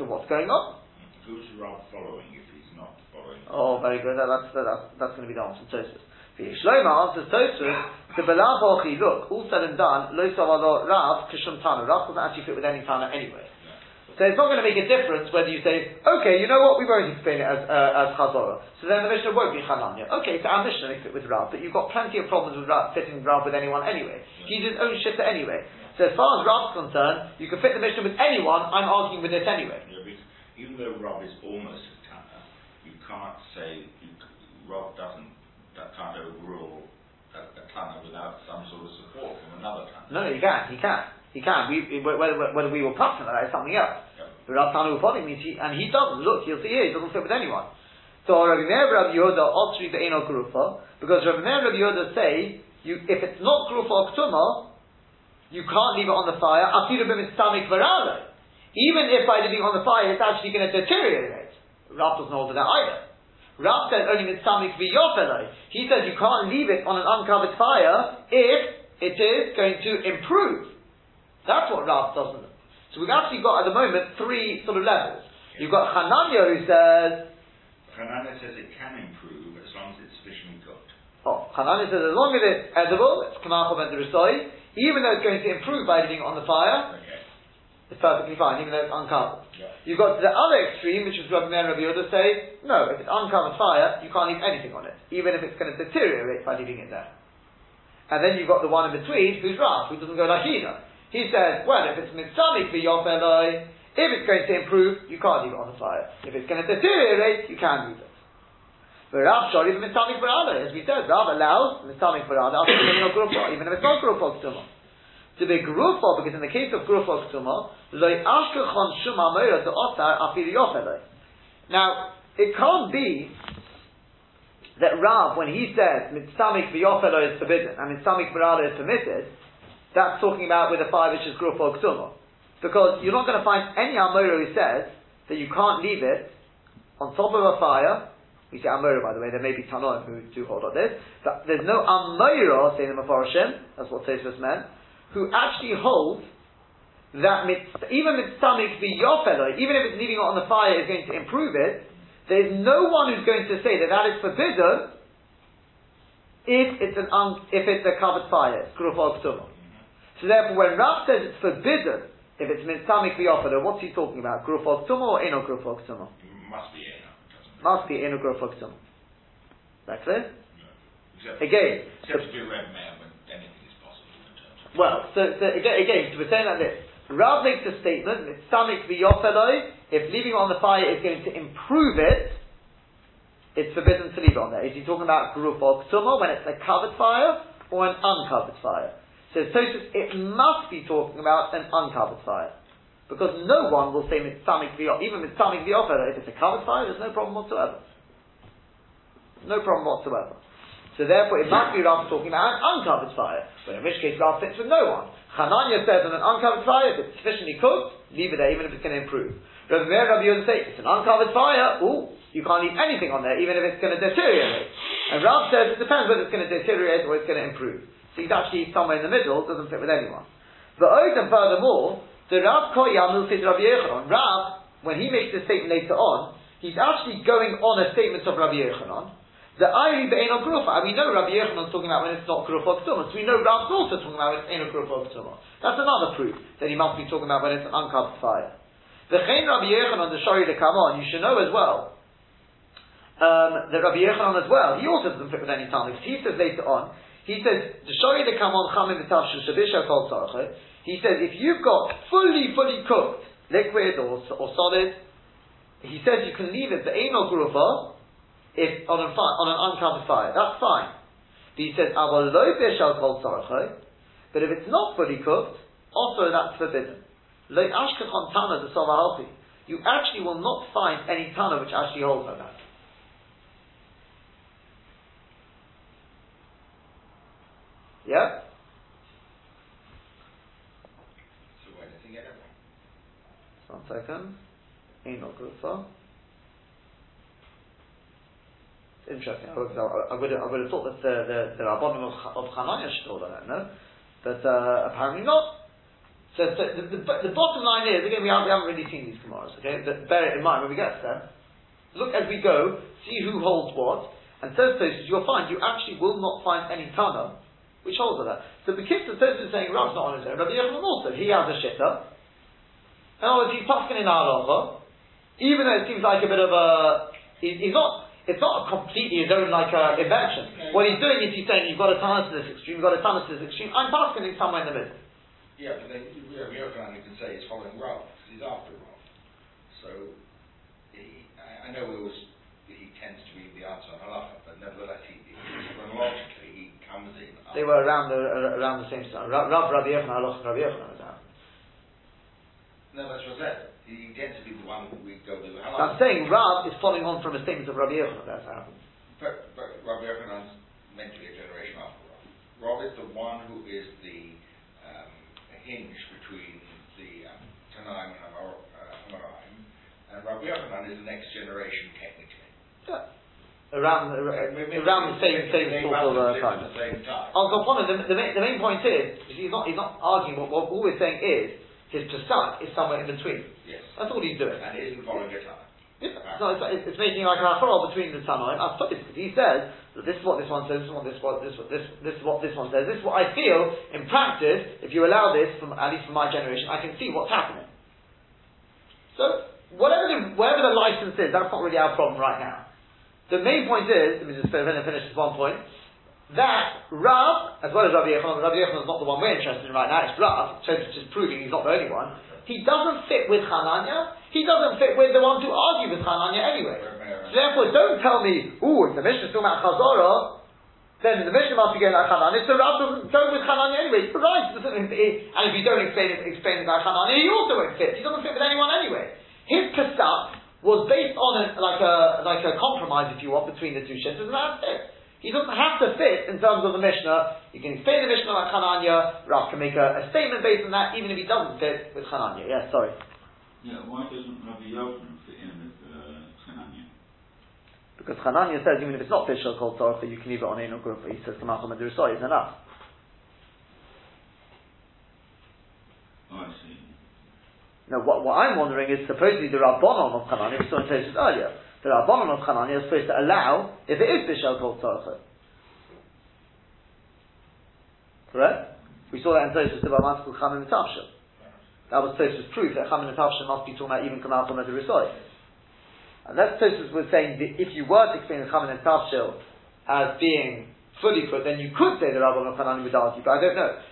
So what's going on? Who's Rob following if he's not following? Oh, very good. That, that's, that's, that's going to be the answer to Tosfos. Shlomo answers Tosfos, the Belav look, all said and done, Lo Rav Kishum Tana. Rav doesn't actually fit with any Tana anyway. So it's not going to make a difference whether you say, okay, you know what, we won't explain it as, uh, as Chazorah. So then the Mishnah won't be Chananya. Okay, so our Mishnah may fit with Rav, but you've got plenty of problems with Rav, fitting Rav with anyone anyway. He's his own shitta anyway. So as far as Rav's concerned, you can fit the Mishnah with anyone, I'm arguing with it anyway. Yeah, because even though Rav is almost a Tana, you can't say you, Rav doesn't that can't overrule a, a Tana without some sort of support from another Tana. No, no, he can, he can. He can. We, whether, whether we will pass him that is something else. Yeah. But Rav Tanu Uponi means he, and he doesn't. Look, you'll see here, he doesn't fit with anyone. So Rabbi Meir Rabbi Yehuda Otri Be'eno Grufa, because Rabbi Meir Rabbi Yehuda say, you, if it's not Grufa or Ktuma, you can't leave it on the fire, Afiru B'mitzamik Varale. Even if by leaving it on the fire, it's actually going to deteriorate. Rav doesn't hold to that either. Rav says only Mitzamik V'yofelai. He says you can't leave it on an uncovered fire if it is going to improve. That's what Rav doesn't. So we've actually got at the moment three sort of levels. You've got Hananya who says, Hanana says it can improve as long as it's sufficiently cooked. oh, Hananya says as long as it's edible, it's Kamachom and the resoid, even though it's going to improve by leaving it on the fire, Okay. it's perfectly fine, even though it's uncovered. Yeah. You've got the other extreme, which is Rabbi Meir and Rabbi Yehuda say, no, if it's uncovered fire, you can't leave anything on it, even if it's going to deteriorate by leaving it there. And then you've got the one in between, who's Rav, who doesn't go like either. He says, well, if it's mitzamik v'yopeloi, if it's going to improve, you can't leave it on the fire. If it's going to deteriorate, you can leave it. But Rav Shori mitzamik v'rada, as we said, Rav allows mitzamik v'rada, even if it's not grufa ktuma. To be grufa, because in the case of grufa ktuma, loy ashkechon shum amoira to otar afir yopeloi. Now, it can't be that Rav, when he says mitzamik v'yofelo is forbidden and mitzamik v'rada is permitted, that's talking about with a fire which is gruf or ktuma. Because you're not going to find any Amora who says that you can't leave it on top of a fire. We say Amora, by the way, there may be Tanoim who do hold on this, but there's no Amora, say the Mefarshim, that's what Tosfos meant, who actually holds that mitz, even mitzamik v'yofelo, even if it's leaving it on the fire is going to improve it, there's no one who's going to say that that is forbidden if it's an un, if it's a covered fire, it's. So therefore, when Rav says it's forbidden, if it's mitzamik v'yofelo, what's he talking about? Gruf or ktuma or eno gruf or ktuma? Must be it? Must be eno gruf or ktuma. Is that clear? Except, Again, except to do red man when anything is possible in terms of Well, so, so again, again, we're saying like this. Rav makes a statement, mitzamik v'yofeloi, if leaving it on the fire is going to improve it, it's forbidden to leave it on there. Is he talking about gruf or ktuma when it's a covered fire or an uncovered fire? So Tosfos, it must be talking about an uncovered fire. Because no one will say mitzamik v'yofeloi, even mitzamik v'yofeloi, if it's a covered fire, there's no problem whatsoever. No problem whatsoever. So therefore, it must be Rav talking about an uncovered fire. But in which case, Rav fits with no one. Hananya says on an uncovered fire, if it's sufficiently cooked, leave it there, even if it's going to improve. Rabbi Meir Rabbi Yehuda say, it's an uncovered fire, ooh, you can't leave anything on there, even if it's going to deteriorate. And Rav says, it depends whether it's going to deteriorate or it's going to improve. So he's actually somewhere in the middle, doesn't fit with anyone. But Odin, furthermore, the Rav Koyamul fit Rabbi Yochanan. Rav, when he makes this statement later on, he's actually going on a statement of Rabbi Yochanan. The Ayri Be'eno Grufa, and we know Rabbi Yochanan's talking about when it's not Grufa Ktuma, so we know Rav's also talking about when it's Eno Grufa Ktuma. That's another proof that he must be talking about when it's an uncovered fire. The Chain Rabbi Yochanan, the Shari to come on, you should know as well, um, that Rabbi Yochanan as well, he also doesn't fit with any time, he says later on, he says, the Shari to come on, Chamim B'tav Shabisha Kol Tzarche, he says, if you've got fully, fully cooked, liquid or, or solid, he says you can leave it, the Eno Grufa, if on a fi- on an uncovered fire, that's fine. But he says, "Aval lo bishal kol tzarcho," but if it's not fully cooked, also that's forbidden. Lo ashkechon tana the. You actually will not find any tana which actually holds like that. Yeah. So where does he get it? One second. Eno grufa. interesting. I would, I would, I would have thought that the, the, the Rabbanim of, of should hold on that, no? But uh, apparently not. So, so the, the, the, bottom line is, again, we haven't, we haven't really seen these Gemaras, okay? But bear it in mind when we get there. Look as we go, see who holds what, and says Tosfos, you'll find you actually will not find any Tana which holds on that. So the Kitzur Tosfos is saying Rav's not on his own, Rabbi Yochanan also, he has a shitta. In other words, he's talking in halacha, even though it seems like a bit of a, he, he's not, it's not a completely his own like uh, invention. What he's doing is he's saying you've got a tunnel to this extreme, you've got a tunnel to this extreme. I'm passing it somewhere in the middle. Yeah, but then Rabbi Yochanan you can say he's following Rav because he's after Rav. So he, I, I know it was he tends to be the answer on halacha, but nevertheless he, he chronologically he comes in. They were around the around the same time. Rav Rabbi Yochanan, Halacha Rabbi Yochanan was out. No, that's what I said. He tends to be the one we go to. I'm saying Rav is following on from the statements of Rabbi Yochanan. That's how happened. But, but Rabbi Yochanan's meant to be a generation after Rav. Rav is the one who is the um, hinge between the um, Tanaim and uh, Amoraim, and Rabbi Yochanan is the next generation technically. Yeah. Around, uh, uh, around the same same sort of uh, time. At the same time. I'll go on. The, the, main, the main point is he's not he's not arguing. What, what all we're saying is his pesach is somewhere in between. Yes. That's all he's doing. And it isn't following a time. Yeah. Ah. So it's, it's, making like a hachor between the Tanoim. I thought because he says that this is what this one says, this is what this what this this this is what this one says. This is what I feel in practice. If you allow this, from at least from my generation, I can see what's happening. So whatever the whatever the license is, that's not really our problem right now. The main point is, let me just finish this one point that Rav, as well as Rabbi Yochanan, Rabbi Yochanan is not the one we're interested in right now, it's Rav, so it's just proving he's not the only one. He doesn't fit with Hananya, he doesn't fit with the ones who argue with Hananya anyway. So therefore, don't tell me, ooh, if the Mishnah is talking about Chazorah, then the Mishnah must be going like Hananya, so Rav doesn't go with Hananya anyway. Right, and if you don't explain it, explain it like Hananya, he also won't fit. He doesn't fit with anyone anyway. His Pesach was based on a, like a like a compromise, if you want, between the two shittas, and that's it. He doesn't have to fit in terms of the Mishnah. You can explain the Mishnah like Hananya. Rav can make a, a, statement based on that, even if he doesn't fit with Hananya. Yeah, sorry. Yeah, why doesn't Rabbi Yochanan fit in with uh, Hananya? Because Hananya says even if it's not Bishal called Tzorcha, you can leave it on Ein Group. He says Kamacham Madurisoi is enough. Oh, I see. Now, what, what I'm wondering is supposedly the Rabbanon of Hananya, we saw in Tosfos earlier the Rabbanon of Chananya is supposed to allow if it is Bishal called Tzarcha. Correct? We saw that in Tosfos about Maskul Chamin Tavshil. That was Tosfos' proof that Chamin Tavshil must be talking about even Kamal Chamin. And that's Tosfos was saying that if you were to explain Chamin Tavshil as being fully put, then you could say the Rabbanon of Chananya would argue, but I don't know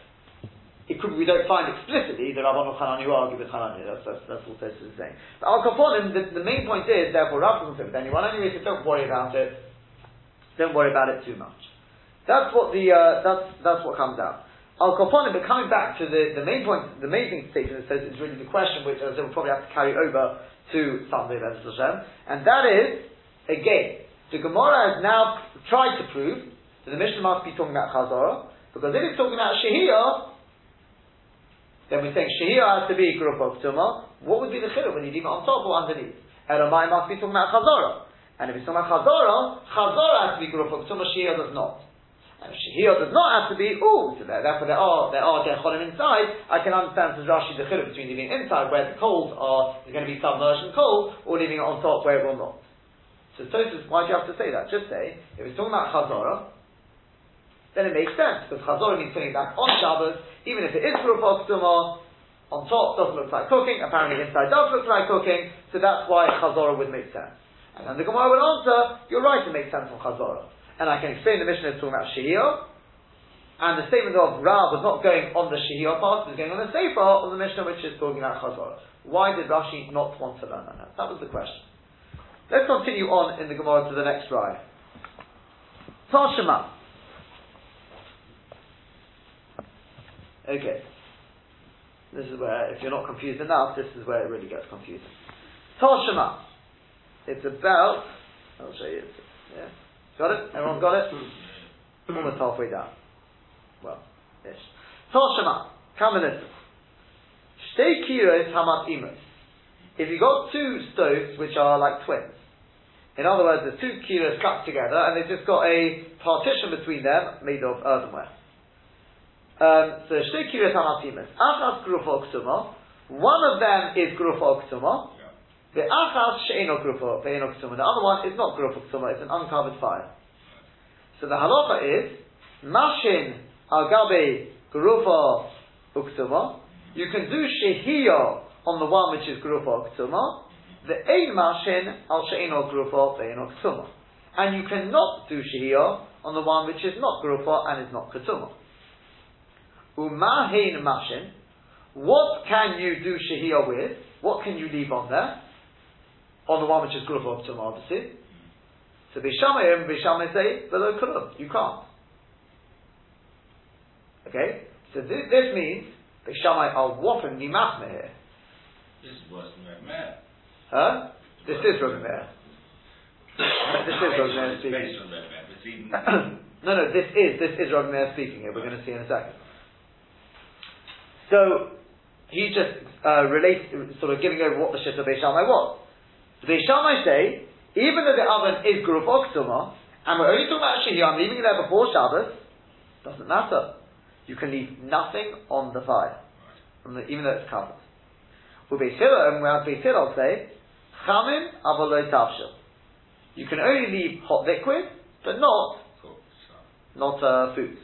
it could, we don't find explicitly the Rabban of Hanani who argue with Hanani. That's, that's, that's what this is saying. But Al Kaponim, the, the main point is, therefore, Rav doesn't fit with anyone anyway, so don't worry about it. Don't worry about it too much. That's what the, uh, that's, that's what comes out. Al Kaponim, but coming back to the, the main point, the main thing to take from this is really the question which I we'll probably have to carry over to Sunday, Hashem, and that is, again, the Gemara has now tried to prove that the Mishnah must be talking about Chazorah, because if it's talking about Shehiyah, then we're saying Shehiyah has to be group of Tumah. What would be the chiluk when you leave it on top or underneath? Elamai must be talking about Chazorah. And if it's talking about Chazorah, Chazorah has to be group of Tumah, Shehiyah does not. And if Shehiyah does not have to be, ooh, so there, therefore there are, there are Gecholim inside, I can understand says Rashi the chiluk between leaving inside where the coals are, is going to be submerged in coal, or leaving it on top where it will not. So Tosfos, why do you have to say that? Just say, if it's talking about Chazorah, then it makes sense, because Chazorah means putting back on Shabbos, even if it is for a Tumah, on top doesn't look like cooking, apparently inside does look like cooking, so that's why Chazorah would make sense. And then the Gemara would answer, you're right, it makes sense from Chazorah. And I can explain the Mishnah is talking about Shehiyah, and the statement of Rav was not going on the Shehiyah part, it was going on the Sefer of the Mishnah, which is talking about Chazorah. Why did Rashi not want to learn that? That was the question. Let's continue on in the Gemara to the next ride. Tashima. Okay. This is where, if you're not confused enough, this is where it really gets confusing. Toshima. It's about, I'll show you. Yeah. Got it? Everyone got it? Almost halfway down. Well, ish. Toshima. Listen. Shtei kiros hamat imos. If you got two stoves which are like twins, In other words, the two kilos stuck together, and they've just got a partition between them made of earthenware. Um, so shte kilos hamatimas. Achas grufa ksuma. One of them is grufa ksuma. Yeah. The achas she'eno grufa ve'eno ksuma. The other one is not grufa ksuma. It's an uncovered fire. So the halacha is mashin al gabe grufa uksuma. You can do shehiyah on the one which is grufa uksuma. The ein mashin al she'eno grufa ve'eno ksuma. And you cannot do shehiyah on the one which is not grufa and is not ksuma. Umahin mashin. What can you do shehiyah with? What can you leave on there? On the one which is grufa uksuma, obviously. So Bishamayim, Bishamay say, below Kulum. You can't. Okay? So this, this means Bishamay are whopping Nimachme here. This is worse than Man. Huh? This is Rabbi Meir. this is Rabbi Meir speaking. based on Red Man, but it's even. no, no, this is, this is Rabbi Meir speaking here. We're going to see in a second. So, he just uh, relates, sort of giving over what the Shita Beis Shammai was. Beis Shammai say, even though the oven is Guruf Oksuma, and we're only talking about Shehiyah, I'm leaving it there before Shabbos, doesn't matter. You can leave nothing on the fire, from the, even though it's covered. With Beis Hillel, and whereas Hillel say, Chamin avaloi tavshil. You can only leave hot liquid, but not not uh, food.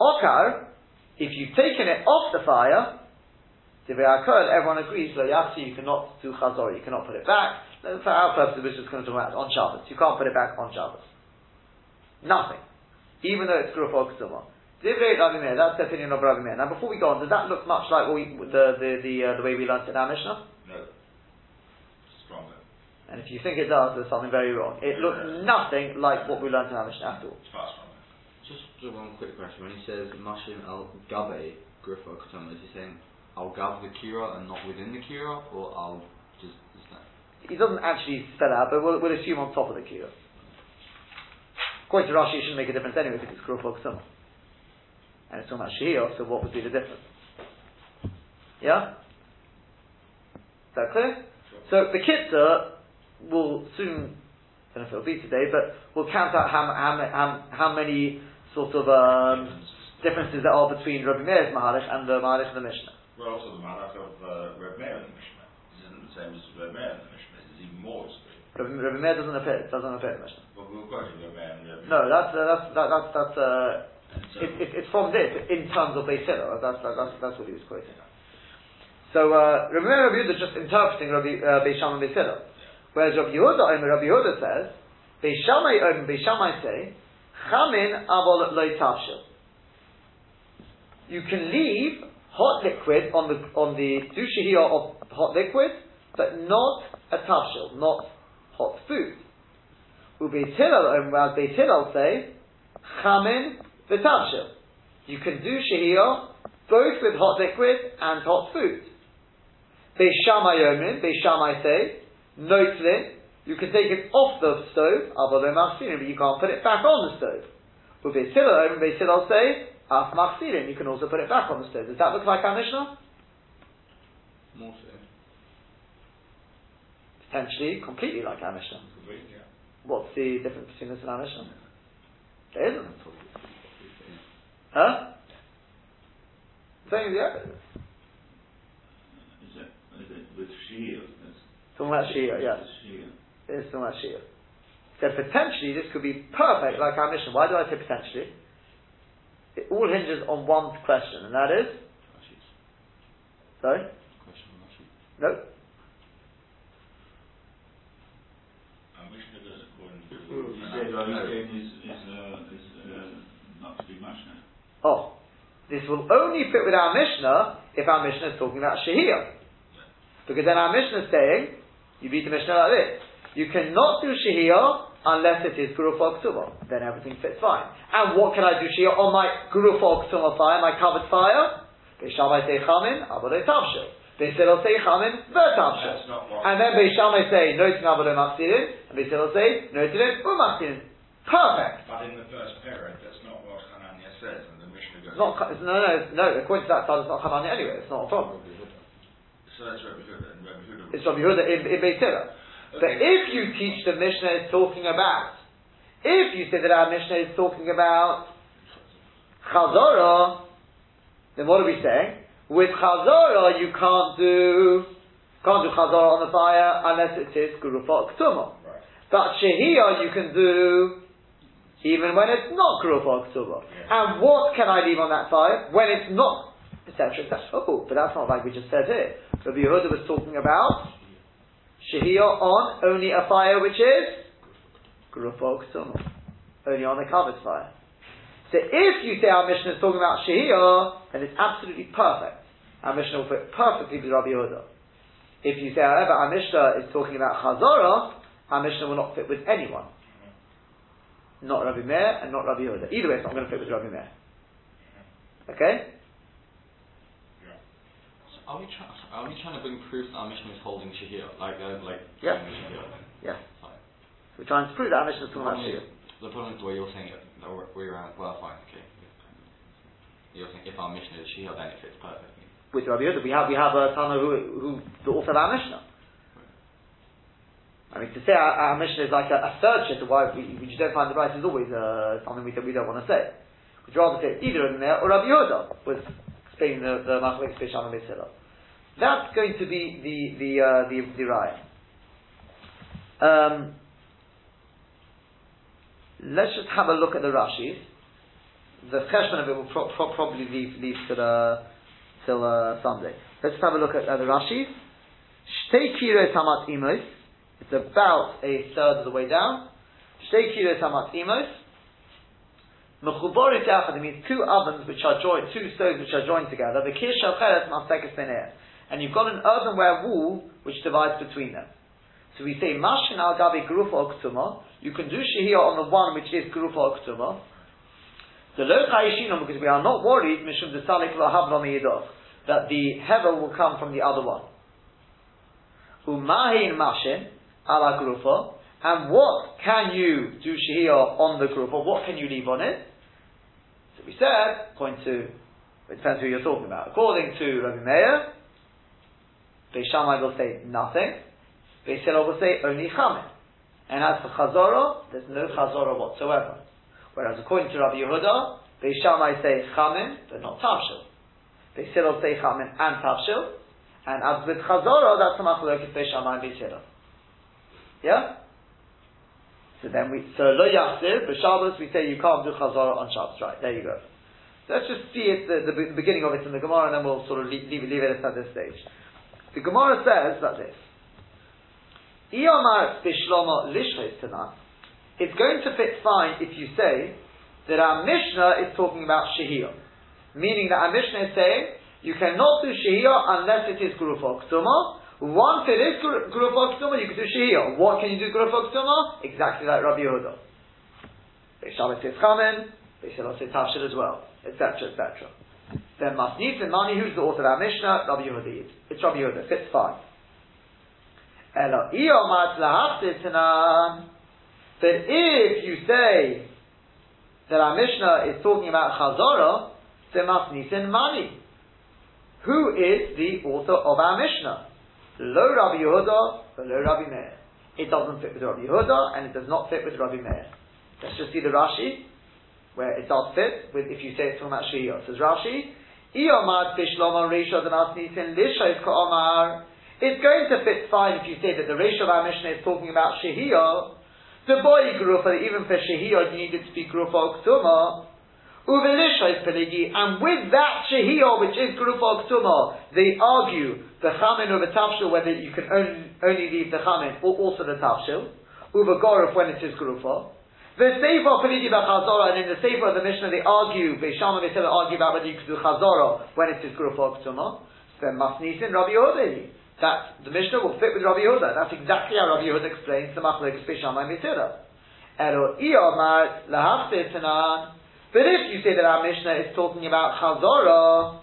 Okar, if you've taken it off the fire, everyone agrees, lo yachsi, you cannot do chazor, you cannot put it back. For our purposes, we're just going to talk about on Shabbos. You can't put it back on Shabbos. Nothing. Even though it's Gruf Oksuma. Divrei Rabbi Meir, that's the opinion of Rabbi Meir. Now before we go on, does that look much like what we, the, the, the, uh, the way we learned in our Mishnah? no. Stronger. And if you think it does, there's something very wrong. It looks nothing like what we learned in our Mishnah at all. Just, one quick question. When he says Mashim al Gabe Grifa is he saying I'll gav the kira and not within the kira, or I'll just is that He doesn't actually spell out, but we'll, we'll assume on top of the kira. According to Rashi, it shouldn't make a difference anyway because it's Summa. And it's talking about so what would be the difference? Yeah? Is that clear? So the Kitzur will soon, I don't know if it'll be today, but we'll count out how, how, how, how many sort of um, differences there are between Rabbi Meir's Mahalach and the Mahalach of the Mishnah. Well, also the Malach of uh, Reb Meir in the Mishnah. Isn't the same as Reb Meir in the Mishnah. Is even more extreme. Rabbi, Rabbi Meir doesn't appear, doesn't appear in the Mishnah. Well, we're quoting Reb Meir and No, that's, uh, that's, that, that's, that's, uh, so, it, it, it's from this, in terms of Beis Hillel. That's, that, that's, that's what he was quoting. So, uh, Rabbi Meir and Rabbi Yehuda just interpreting Rabbi, uh, Beis Shammai and Beis Hillel. Whereas Rabbi Yehuda, Omer, Rabbi Yehuda says, Beis Shammai, Omer, Beis Shammai say, Chamin avol leitavshil. You can leave hot liquid on the, on the dushihiyah of hot liquid, but not a tavshil, not hot food. Ubeis Hillel, Omer, um, whereas Beis say, Chamin v'tavshil. You can do shehiyah both with hot liquid and hot food. Beis Shammai um, Omrim, Beis Shammai say, Notlin, you can take it off the stove, but you can't put it back on the stove. But Beis Hillel, Omrim, Beis Hillel say, Af Machsirin, you can also put it back on the stove. Does that look like our Mishnah? more so? Potentially, completely like our Mishnah. Agreed, yeah. What's the difference between this and our Mishnah? There isn't. Probably, probably, yeah. Huh? Same as the other. Is it, is it with Shia? Talking about Shia, yes. Shia. It's talking about Shia. So potentially this could be perfect like our Mishnah. Why do I say potentially? It all hinges on one question, and that is sorry? question on Rashi. No? Our Mishnah uh, does according to. You said Hurricane is, is, uh, is uh, not to be Mashna. Oh. This will only fit with our Mishnah if our Mishnah is talking about Shehiyah. Because then our Mishnah is saying, you read the Mishnah like this, you cannot do Shehiyah unless it is Guru Ksuma. Then everything fits fine. And what can I do Shehiyah oh, on my Guru Ksuma fire, my covered fire? Beis Shammai say Chamin, Abodei Tavshil. Beis Hillel say Chamin, Vertavshil. That's not what. And then Beis Shammai say, Notin Abodei Machsirin, and Beis Hillel say, Notin Umachsirin. Perfect. But in the first period, that's not what Hanania says, and the Mishnah goes. It's not, no, no, no, according to that side, it's not Hanani anyway, it's not a problem. So that's Rebbe Huda, and Rebbe Huda. It's Rabbi Yehuda in, in Beit Hillel. But if you teach the Mishnah is talking about, if you say that our Mishnah is talking about Chazorah, then what are we saying? With Chazorah, you can't do can't do Chazorah on the fire unless it is Gurufa Ktuma. Right. But Shehiyah you can do even when it's not Gurufa Ktuma. And what can I leave on that fire when it's not, etc. etc. Oh, but that's not like we just said here. Rabbi Yehuda was talking about Shehiyah on only a fire which is Ktuma. Only on the covered fire. So if you say our Mishnah is talking about Shehiyah, then it's absolutely perfect. Our Mishnah will fit perfectly with Rabbi Yehuda. If you say, however, our Mishnah is talking about Chazorah, our Mishnah will not fit with anyone. Not Rabbi Meir and not Rabbi Yehuda. Either way, it's not going to fit with Rabbi Meir. Okay? Are we trying? Are we trying to bring proof that our Mishnah is holding Shahir, like uh, like Yeah. Shahir? Yeah. Fine. We're trying to prove that our Mishnah is The talking about problem, is, Shehiyah. the problem is the way you're saying it. The way around. Well, fine. Okay. You're saying if our Mishnah is Shahir, then it fits perfectly. With Rabbi Yehuda, we have, we have a Tana who, who, the author of our Mishnah. I mean, to say our, our Mishnah is like a, a third shift, why we, we just don't find the right is always uh, something we, we don't want to say. We'd rather say either Rabbi Meir or Rabbi Yehuda was explaining the, the Machlek Bisham and Mitzvah. That's going to be the, the, uh, the, the right. Um, let's just have a look at the Rashis. The cheshbon of it will pro- pro- probably leave, leave to the, till uh, Sunday. Let's have a look at uh, the Rashis. Shtei imos. It's about a third of the way down. Shtei kiro tamat imos. Mechuborit means two ovens which are joined, two stoves which are joined together. The kish shacheret mastekes beneir. And you've got an earthenware wall which divides between them. So we say mashin al gabi grufa oktuma. You can do shehiyah on the one which is grufa oktuma. The lo chayishinum because we are not worried mishum desalik lo havla miyidov that the hevel will come from the other one. Umahin mashin ala grufa. And what can you do shehiyah on the grufa? What can you leave on it? So we said, according to, it depends who you're talking about. According to Rabbi Meir, Beis Shammai will say nothing. Beis Hillel will say only chamin. And as for chazorah, there's no chazorah whatsoever. Whereas according to Rabbi Yehuda, Beis Shammai say chamin, but not tavshil. Beis Hillel say chamin and tavshil. And as with chazorah, that's the machlokes Beis Shammai and Beis Yeah? So then we, so lo yachzir, for Shabbos we say you can't do chazorah on Shabbos, right, there you go. Let's just see it, the, the, beginning of it in the Gemara and then we'll sort of leave, leave, leave it at this stage. The Gemara says that this. Iyomar bishlomo lishres tana. It's going to fit fine if you say that our Mishnah is talking about shehiyah. Meaning that our Mishnah is saying you cannot do shehiyah unless it is grufa ktuma. Once it is grufa ktuma, you can do shehiyah. What can you do grufa ktuma? Exactly like Rabbi Yehuda. Beis Shammai says chamen, Beis Hillel tafshir as well, etc., etc. Then Masnif and Mani, who's the author of our Mishnah? Rabbi Yehuda. It's Rabbi Yehuda. Fits fine. But if you say that our Mishnah is talking about Chazorah, then Masnif and Mani. Who is the author of our Mishnah? Lo Rabbi Yehuda, but lo Rabbi Meir. It doesn't fit with Rabbi Yehuda, and it does not fit with Rabbi Meir. Let's just see the Rashi, where it does fit, with if you say it's talking about Shiyah. It says Rashi, It's going to fit fine if you say that the ratio of our Mishnah is talking about Shehiyah. The boy Grufa, even for Shehiyah, you needed to be Grufa Ktuma. Uvelisha is Peligi, and with that Shehiyah, which is Grufa Ktuma, they argue the Chamin or the Tafshil, whether you can only, only leave the Chamin or also the Tafshil. Uvagorov when it is Grufa. The Sefer Peligi Chazorah, and in the Sefer of the Mishnah they argue, Beisham and Hillel argue about whether you can do Chazorah when it is Grufa Ktuma. Then Masnisin Rabbi Yehuda. That the Mishnah will fit with Rabbi Yehuda. That's exactly how Rabbi Yehuda explains the Machlekes Beisham and. Elo Iyomar Tanan. But if you say that our Mishnah is talking about Chazorah,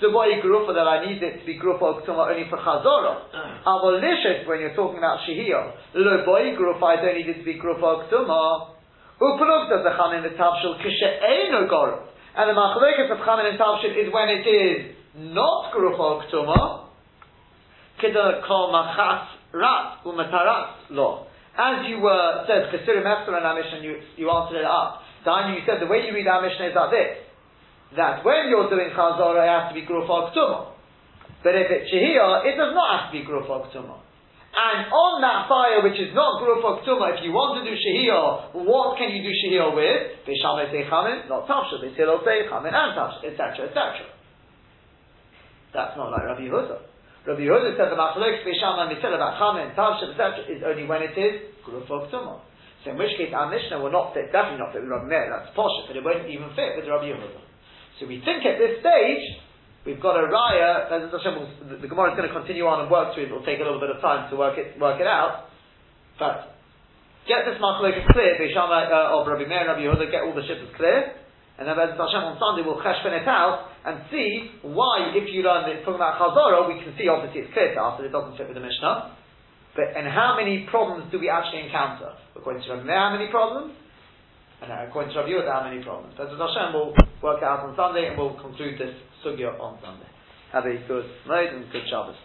the boy grufa that I need it to be grufa ktuma only for chazorah. [clears throat] Aval lishet when you're talking about shehiyah. Lo boy grufa I don't need it to be grufa ktuma. Upaluk does the chamin the tavshil kishe'enu gorov. And the machlekes of chamin and tavshil is when it is not grufa ktuma. Kida kol machatz rat umatarat law. As you were said Chesirim Esther and Amish, and you you answered it up. Then you said the way you read Amish is like this: that when you're doing Chazorah, it has to be Grufog Tumah. But if it's Shehiyah, it does not have to be Grufog Tumah. And on that fire, which is not Grufog Tumah, if you want to do Shehiyah, what can you do Shehiyah with? Beis Shammai say Chamin, not Tavshah. Beis Hillel say Chamin and Tavshah, etc., etc. That's not like Rabbi Yehuda. Rabbi Yehuda said the Machlok Beisham and Mitzvah about Chamin, Tavsha, etc. is only when it is Grufok Tumah. So in which case our Mishnah will not fit, definitely not fit with Rabbi Meir, that's Posha, but it won't even fit with Rabbi Yehuda. So we think at this stage, we've got a raya, the, Gemara is going to continue on and work through it, it'll take a little bit of time to work it, work it out, but get this Machlok clear, Beisham uh, of Rabbi Meir and Rabbi Yehuda, get all the shit clear, and then Bezat Hashem on Sunday we'll cheshben it out and see why, if you learn it talking about Chazorah, we can see obviously it's clear to us that it doesn't fit with the Mishnah. But and how many problems do we actually encounter? According to Rabbi Meir, how many problems? And uh, according to Rabbi Yehuda, how many problems? That's what Hashem will work out on Sunday, and we'll conclude this sugya on Sunday. Have a good night and good Shabbos.